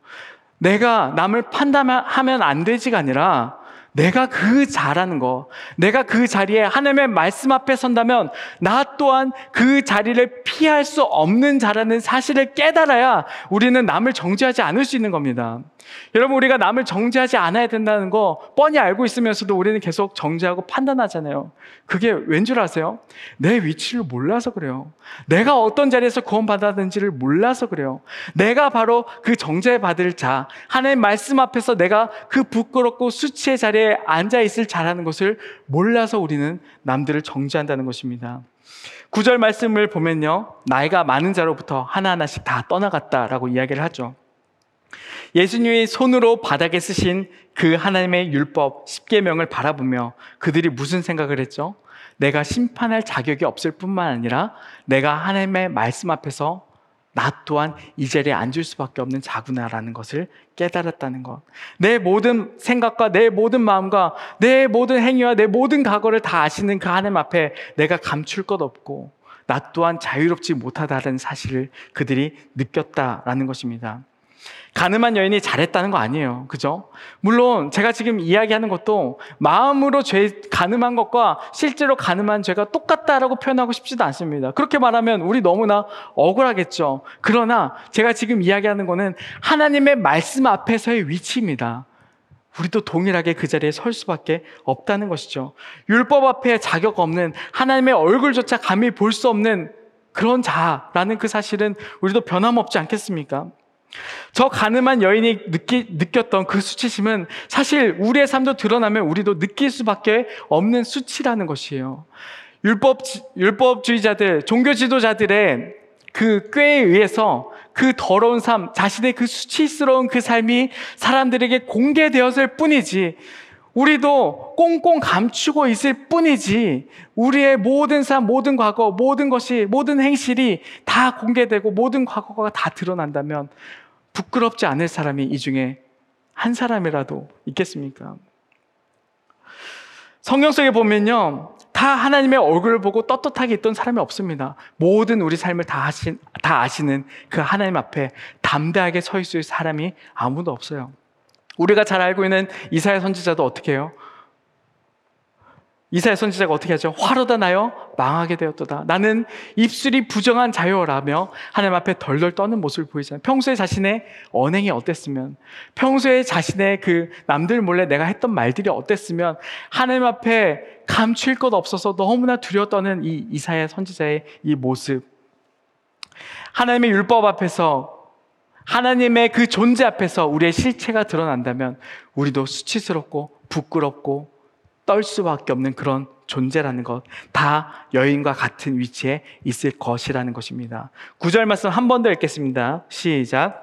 내가 남을 판단하면 안 되지가 아니라 내가 그 잘하는 거, 내가 그 자리에 하나님의 말씀 앞에 선다면 나 또한 그 자리를 피할 수 없는 자라는 사실을 깨달아야 우리는 남을 정죄하지 않을 수 있는 겁니다. 여러분, 우리가 남을 정죄하지 않아야 된다는 거 뻔히 알고 있으면서도 우리는 계속 정죄하고 판단하잖아요. 그게 왠 줄 아세요? 내 위치를 몰라서 그래요. 내가 어떤 자리에서 구원받았는지를 몰라서 그래요. 내가 바로 그 정죄받을 자, 하나님 말씀 앞에서 내가 그 부끄럽고 수치의 자리에 앉아 있을 자라는 것을 몰라서 우리는 남들을 정죄한다는 것입니다. 구절 말씀을 보면요. 나이가 많은 자로부터 하나하나씩 다 떠나갔다라고 이야기를 하죠. 예수님이 손으로 바닥에 쓰신 그 하나님의 율법 10계명을 바라보며 그들이 무슨 생각을 했죠? 내가 심판할 자격이 없을 뿐만 아니라 내가 하나님의 말씀 앞에서 나 또한 이 자리에 앉을 수밖에 없는 자구나라는 것을 깨달았다는 것. 내 모든 생각과 내 모든 마음과 내 모든 행위와 내 모든 과거를 다 아시는 그 하나님 앞에 내가 감출 것 없고 나 또한 자유롭지 못하다는 사실을 그들이 느꼈다라는 것입니다. 가늠한 여인이 잘했다는 거 아니에요. 그죠? 물론 제가 지금 이야기하는 것도 마음으로 죄, 가늠한 것과 실제로 가늠한 죄가 똑같다라고 표현하고 싶지도 않습니다. 그렇게 말하면 우리 너무나 억울하겠죠. 그러나 제가 지금 이야기하는 거는 하나님의 말씀 앞에서의 위치입니다. 우리도 동일하게 그 자리에 설 수밖에 없다는 것이죠. 율법 앞에 자격 없는 하나님의 얼굴조차 감히 볼 수 없는 그런 자라는 그 사실은 우리도 변함없지 않겠습니까? 저 가늠한 여인이 느끼, 느꼈던 그 수치심은 사실 우리의 삶도 드러나면 우리도 느낄 수밖에 없는 수치라는 것이에요. 율법, 율법주의자들, 종교 지도자들의 그 꾀에 의해서 그 더러운 삶, 자신의 그 수치스러운 그 삶이 사람들에게 공개되었을 뿐이지, 우리도 꽁꽁 감추고 있을 뿐이지, 우리의 모든 삶, 모든 과거, 모든 것이, 모든 행실이 다 공개되고 모든 과거가 다 드러난다면 부끄럽지 않을 사람이 이 중에 한 사람이라도 있겠습니까? 성경 속에 보면요. 다 하나님의 얼굴을 보고 떳떳하게 있던 사람이 없습니다. 모든 우리 삶을 다, 아시, 다 아시는 그 하나님 앞에 담대하게 서 있을 사람이 아무도 없어요. 우리가 잘 알고 있는 이사야 선지자도 어떻게 해요? 이사야 선지자가 어떻게 하죠? 화로다 나요 망하게 되었도다. 나는 입술이 부정한 자요라며 하나님 앞에 덜덜 떠는 모습을 보이잖아요. 평소에 자신의 언행이 어땠으면, 평소에 자신의 그 남들 몰래 내가 했던 말들이 어땠으면 하나님 앞에 감출 것 없어서 너무나 두려워 떠는 이 이사야 선지자의 이 모습. 하나님의 율법 앞에서 하나님의 그 존재 앞에서 우리의 실체가 드러난다면 우리도 수치스럽고 부끄럽고 떨 수밖에 없는 그런 존재라는 것, 다 여인과 같은 위치에 있을 것이라는 것입니다. 구절 말씀 한 번 더 읽겠습니다. 시작.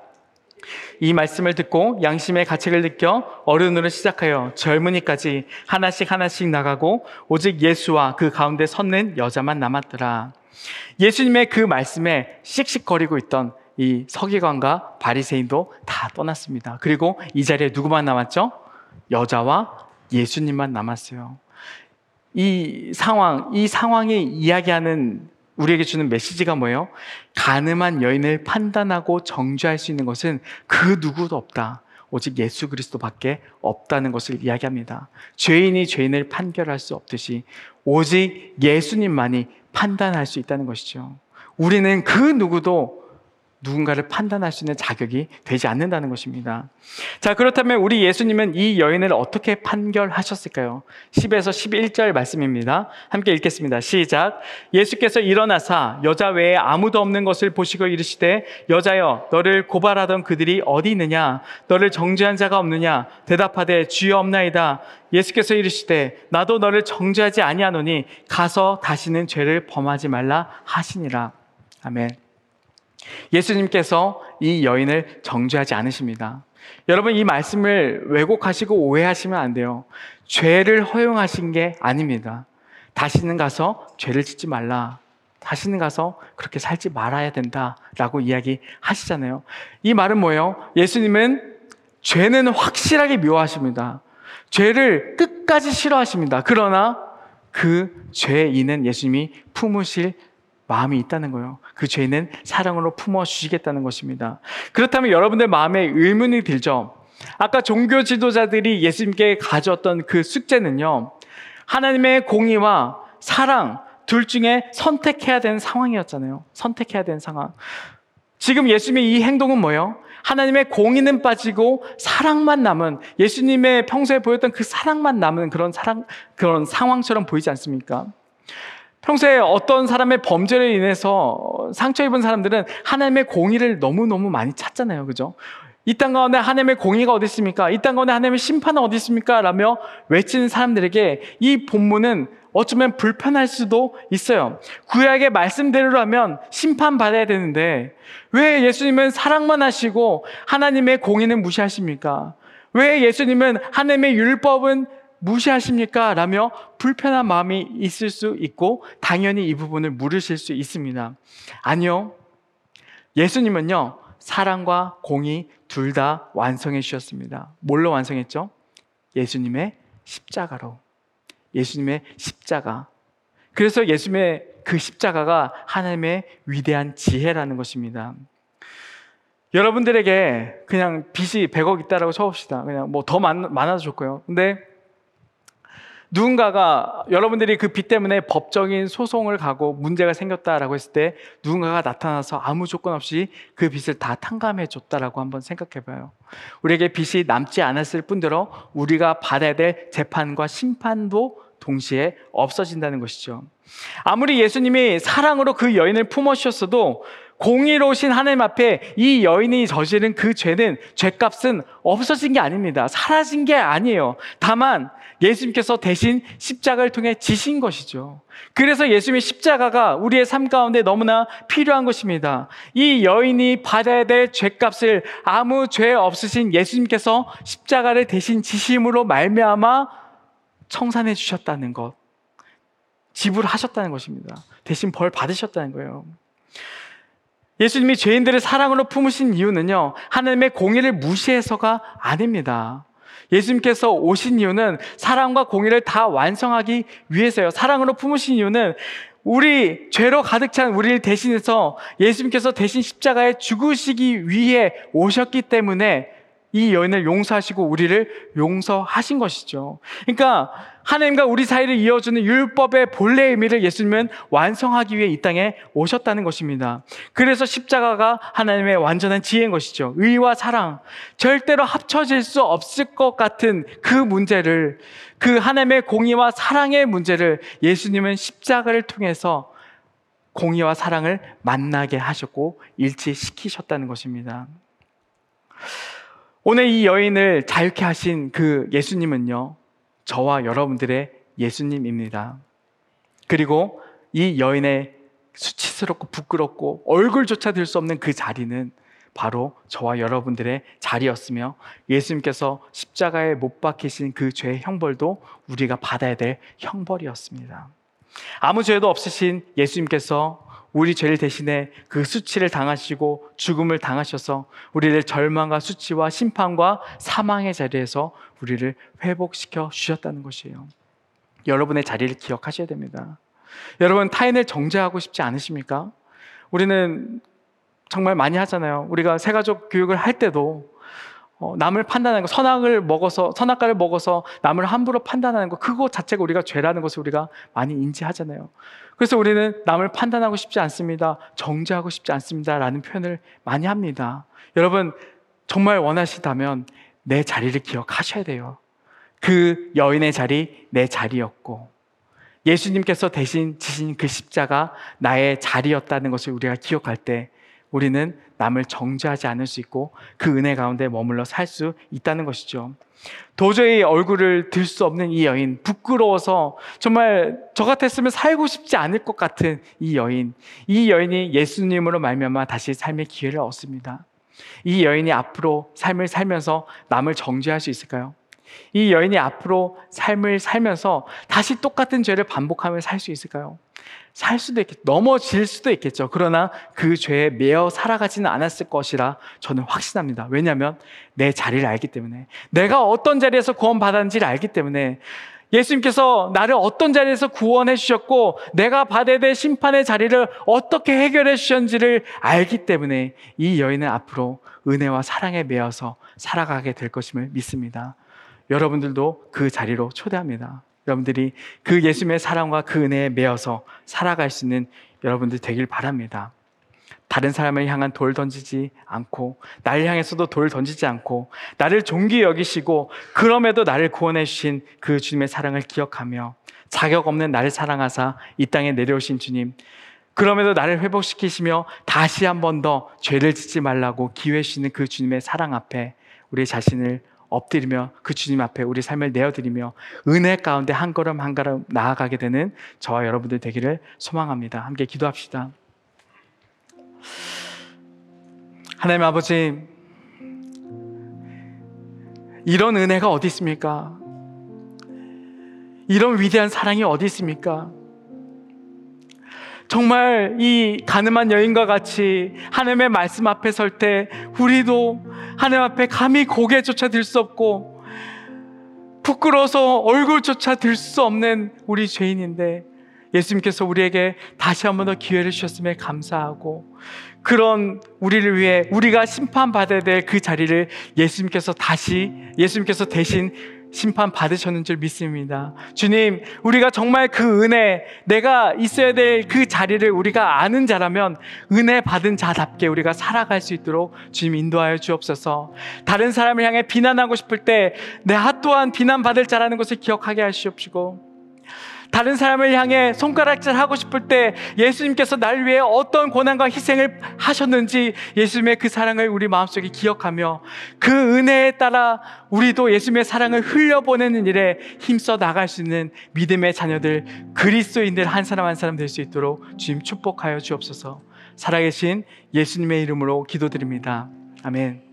이 말씀을 듣고 양심의 가책을 느껴 어른으로 시작하여 젊은이까지 하나씩 하나씩 나가고 오직 예수와 그 가운데 섰는 여자만 남았더라. 예수님의 그 말씀에 씩씩거리고 있던 이 서기관과 바리새인도 다 떠났습니다. 그리고 이 자리에 누구만 남았죠? 여자와 예수님만 남았어요. 이 상황, 이 상황이 이야기하는 우리에게 주는 메시지가 뭐예요? 가늠한 여인을 판단하고 정죄할 수 있는 것은 그 누구도 없다. 오직 예수 그리스도밖에 없다는 것을 이야기합니다. 죄인이 죄인을 판결할 수 없듯이 오직 예수님만이 판단할 수 있다는 것이죠. 우리는 그 누구도 누군가를 판단할 수 있는 자격이 되지 않는다는 것입니다. 자, 그렇다면 우리 예수님은 이 여인을 어떻게 판결하셨을까요? 10에서 11절 말씀입니다. 함께 읽겠습니다. 시작. 예수께서 일어나사 여자 외에 아무도 없는 것을 보시고 이르시되 여자여 너를 고발하던 그들이 어디 있느냐 너를 정죄한 자가 없느냐 대답하되 주여 없나이다. 예수께서 이르시되 나도 너를 정죄하지 아니하노니 가서 다시는 죄를 범하지 말라 하시니라. 아멘. 예수님께서 이 여인을 정죄하지 않으십니다. 여러분 이 말씀을 왜곡하시고 오해하시면 안 돼요. 죄를 허용하신 게 아닙니다. 다시는 가서 죄를 짓지 말라. 다시는 가서 그렇게 살지 말아야 된다라고 이야기하시잖아요. 이 말은 뭐예요? 예수님은 죄는 확실하게 미워하십니다. 죄를 끝까지 싫어하십니다. 그러나 그 죄인은 예수님이 품으실 마음이 있다는 거예요. 그 죄는 사랑으로 품어 주시겠다는 것입니다. 그렇다면 여러분들 마음에 의문이 들죠. 아까 종교 지도자들이 예수님께 가졌던 그 숙제는요. 하나님의 공의와 사랑 둘 중에 선택해야 되는 상황이었잖아요. 선택해야 되는 상황. 지금 예수님의 이 행동은 뭐예요? 하나님의 공의는 빠지고 사랑만 남은 예수님의 평소에 보였던 그 사랑만 남은 그런 사랑 그런 상황처럼 보이지 않습니까? 평소에 어떤 사람의 범죄로 인해서 상처 입은 사람들은 하나님의 공의를 너무너무 많이 찾잖아요. 그죠? 이 땅 가운데 하나님의 공의가 어디 있습니까? 이 땅 가운데 하나님의 심판은 어디 있습니까? 라며 외치는 사람들에게 이 본문은 어쩌면 불편할 수도 있어요. 구약의 말씀대로라면 심판받아야 되는데 왜 예수님은 사랑만 하시고 하나님의 공의는 무시하십니까? 왜 예수님은 하나님의 율법은 무시하십니까? 라며 불편한 마음이 있을 수 있고 당연히 이 부분을 물으실 수 있습니다. 아니요. 예수님은요, 사랑과 공의 둘다 완성해 주셨습니다. 뭘로 완성했죠? 예수님의 십자가로. 예수님의 십자가. 그래서 예수님의 그 십자가가 하나님의 위대한 지혜라는 것입니다. 여러분들에게 그냥 빚이 100억 있다라고 쳐봅시다. 그냥 뭐 더 많아도 좋고요. 근데 누군가가 여러분들이 그 빚 때문에 법적인 소송을 가고 문제가 생겼다라고 했을 때 누군가가 나타나서 아무 조건 없이 그 빚을 다 탕감해 줬다라고 한번 생각해 봐요. 우리에게 빚이 남지 않았을 뿐더러 우리가 받아야 될 재판과 심판도 동시에 없어진다는 것이죠. 아무리 예수님이 사랑으로 그 여인을 품어주셨어도 공의로우신 하나님 앞에 이 여인이 저지른 그 죄는 죄값은 없어진 게 아닙니다. 사라진 게 아니에요. 다만 예수님께서 대신 십자가를 통해 지신 것이죠. 그래서 예수님의 십자가가 우리의 삶 가운데 너무나 필요한 것입니다. 이 여인이 받아야 될 죄값을 아무 죄 없으신 예수님께서 십자가를 대신 지심으로 말미암아 청산해 주셨다는 것. 지불하셨다는 것입니다. 대신 벌 받으셨다는 거예요. 예수님이 죄인들을 사랑으로 품으신 이유는요, 하나님의 공의를 무시해서가 아닙니다. 예수님께서 오신 이유는 사랑과 공의를 다 완성하기 위해서요. 사랑으로 품으신 이유는 우리 죄로 가득 찬 우리를 대신해서 예수님께서 대신 십자가에 죽으시기 위해 오셨기 때문에 이 여인을 용서하시고 우리를 용서하신 것이죠. 그러니까 하나님과 우리 사이를 이어주는 율법의 본래 의미를 예수님은 완성하기 위해 이 땅에 오셨다는 것입니다. 그래서 십자가가 하나님의 완전한 지혜인 것이죠. 의와 사랑. 절대로 합쳐질 수 없을 것 같은 그 문제를, 그 하나님의 공의와 사랑의 문제를 예수님은 십자가를 통해서 공의와 사랑을 만나게 하셨고 일치시키셨다는 것입니다. 오늘 이 여인을 자유케 하신 그 예수님은요, 저와 여러분들의 예수님입니다. 그리고 이 여인의 수치스럽고 부끄럽고 얼굴조차 들 수 없는 그 자리는 바로 저와 여러분들의 자리였으며 예수님께서 십자가에 못 박히신 그 죄의 형벌도 우리가 받아야 될 형벌이었습니다. 아무 죄도 없으신 예수님께서 우리 죄를 대신해 그 수치를 당하시고 죽음을 당하셔서 우리를 절망과 수치와 심판과 사망의 자리에서 우리를 회복시켜 주셨다는 것이에요. 여러분의 자리를 기억하셔야 됩니다. 여러분 타인을 정죄하고 싶지 않으십니까? 우리는 정말 많이 하잖아요. 우리가 새가족 교육을 할 때도 어, 남을 판단하는 거, 선악을 먹어서 선악과를 먹어서 남을 함부로 판단하는 거, 그거 자체가 우리가 죄라는 것을 우리가 많이 인지하잖아요. 그래서 우리는 남을 판단하고 싶지 않습니다. 정죄하고 싶지 않습니다 라는 표현을 많이 합니다. 여러분 정말 원하시다면 내 자리를 기억하셔야 돼요. 그 여인의 자리 내 자리였고 예수님께서 대신 지신 그 십자가 나의 자리였다는 것을 우리가 기억할 때 우리는 남을 정죄하지 않을 수 있고 그 은혜 가운데 머물러 살 수 있다는 것이죠. 도저히 얼굴을 들 수 없는 이 여인, 부끄러워서 정말 저 같았으면 살고 싶지 않을 것 같은 이 여인, 이 여인이 예수님으로 말미암아 다시 삶의 기회를 얻습니다. 이 여인이 앞으로 삶을 살면서 남을 정죄할 수 있을까요? 이 여인이 앞으로 삶을 살면서 다시 똑같은 죄를 반복하며 살 수 있을까요? 살 수도 있겠, 넘어질 수도 있겠죠. 그러나 그 죄에 매어 살아가지는 않았을 것이라 저는 확신합니다. 왜냐하면 내 자리를 알기 때문에, 내가 어떤 자리에서 구원받았는지를 알기 때문에, 예수님께서 나를 어떤 자리에서 구원해 주셨고, 내가 받아야 될 심판의 자리를 어떻게 해결해 주셨는지를 알기 때문에, 이 여인은 앞으로 은혜와 사랑에 매어서 살아가게 될 것임을 믿습니다. 여러분들도 그 자리로 초대합니다. 여러분들이 그 예수님의 사랑과 그 은혜에 매어서 살아갈 수 있는 여러분들 되길 바랍니다. 다른 사람을 향한 돌 던지지 않고 나를 향해서도 돌 던지지 않고 나를 존귀 여기시고 그럼에도 나를 구원해 주신 그 주님의 사랑을 기억하며 자격 없는 나를 사랑하사 이 땅에 내려오신 주님 그럼에도 나를 회복시키시며 다시 한 번 더 죄를 짓지 말라고 기회 주시는 그 주님의 사랑 앞에 우리 자신을 엎드리며 그 주님 앞에 우리 삶을 내어드리며 은혜 가운데 한 걸음 한 걸음 나아가게 되는 저와 여러분들 되기를 소망합니다. 함께 기도합시다. 하나님 아버지, 이런 은혜가 어디 있습니까? 이런 위대한 사랑이 어디 있습니까? 정말 이 가늠한 여인과 같이 하나님의 말씀 앞에 설 때 우리도 하나님 앞에 감히 고개조차 들 수 없고 부끄러워서 얼굴조차 들 수 없는 우리 죄인인데 예수님께서 우리에게 다시 한 번 더 기회를 주셨음에 감사하고 그런 우리를 위해 우리가 심판받아야 될 그 자리를 예수님께서 다시 예수님께서 대신 심판 받으셨는 줄 믿습니다. 주님, 우리가 정말 그 은혜, 내가 있어야 될 그 자리를 우리가 아는 자라면 은혜 받은 자답게 우리가 살아갈 수 있도록 주님 인도하여 주옵소서. 다른 사람을 향해 비난하고 싶을 때내 또한 비난받을 자라는 것을 기억하게 하시옵시고 다른 사람을 향해 손가락질 하고 싶을 때 예수님께서 날 위해 어떤 고난과 희생을 하셨는지 예수님의 그 사랑을 우리 마음속에 기억하며 그 은혜에 따라 우리도 예수님의 사랑을 흘려보내는 일에 힘써 나갈 수 있는 믿음의 자녀들 그리스도인들 한 사람 한 사람 될 수 있도록 주님 축복하여 주옵소서 살아계신 예수님의 이름으로 기도드립니다. 아멘.